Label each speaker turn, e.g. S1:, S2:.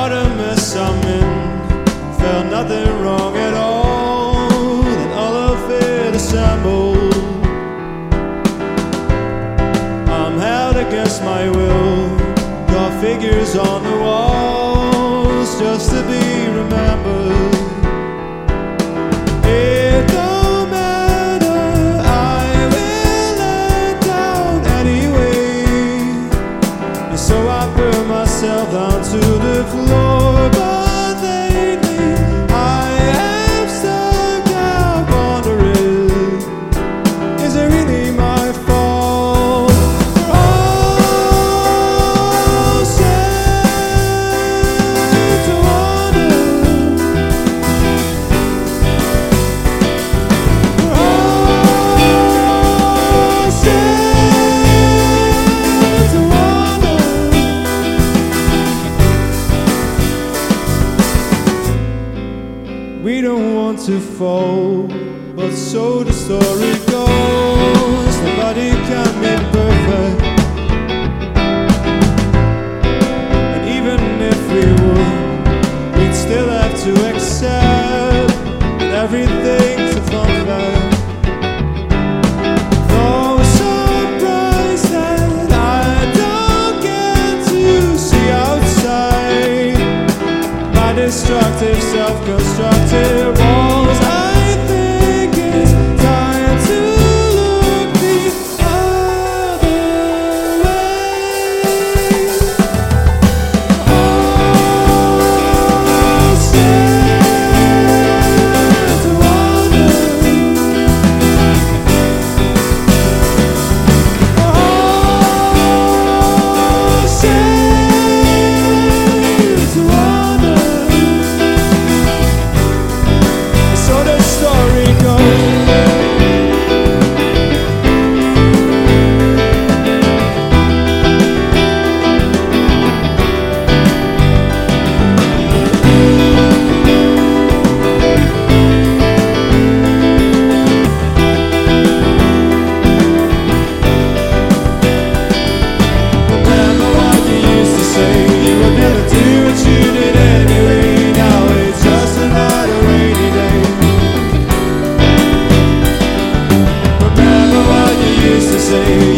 S1: what a mess I'm in. Felt nothing wrong at all, Then all of it assembled. I'm held against my will. Got figures on the walls just to be remembered. Myself down to the floor. Want to fall, but so the story goes. Nobody can be perfect. And even if we would, we'd still have to accept that everything's destructive, self-constructive walls. say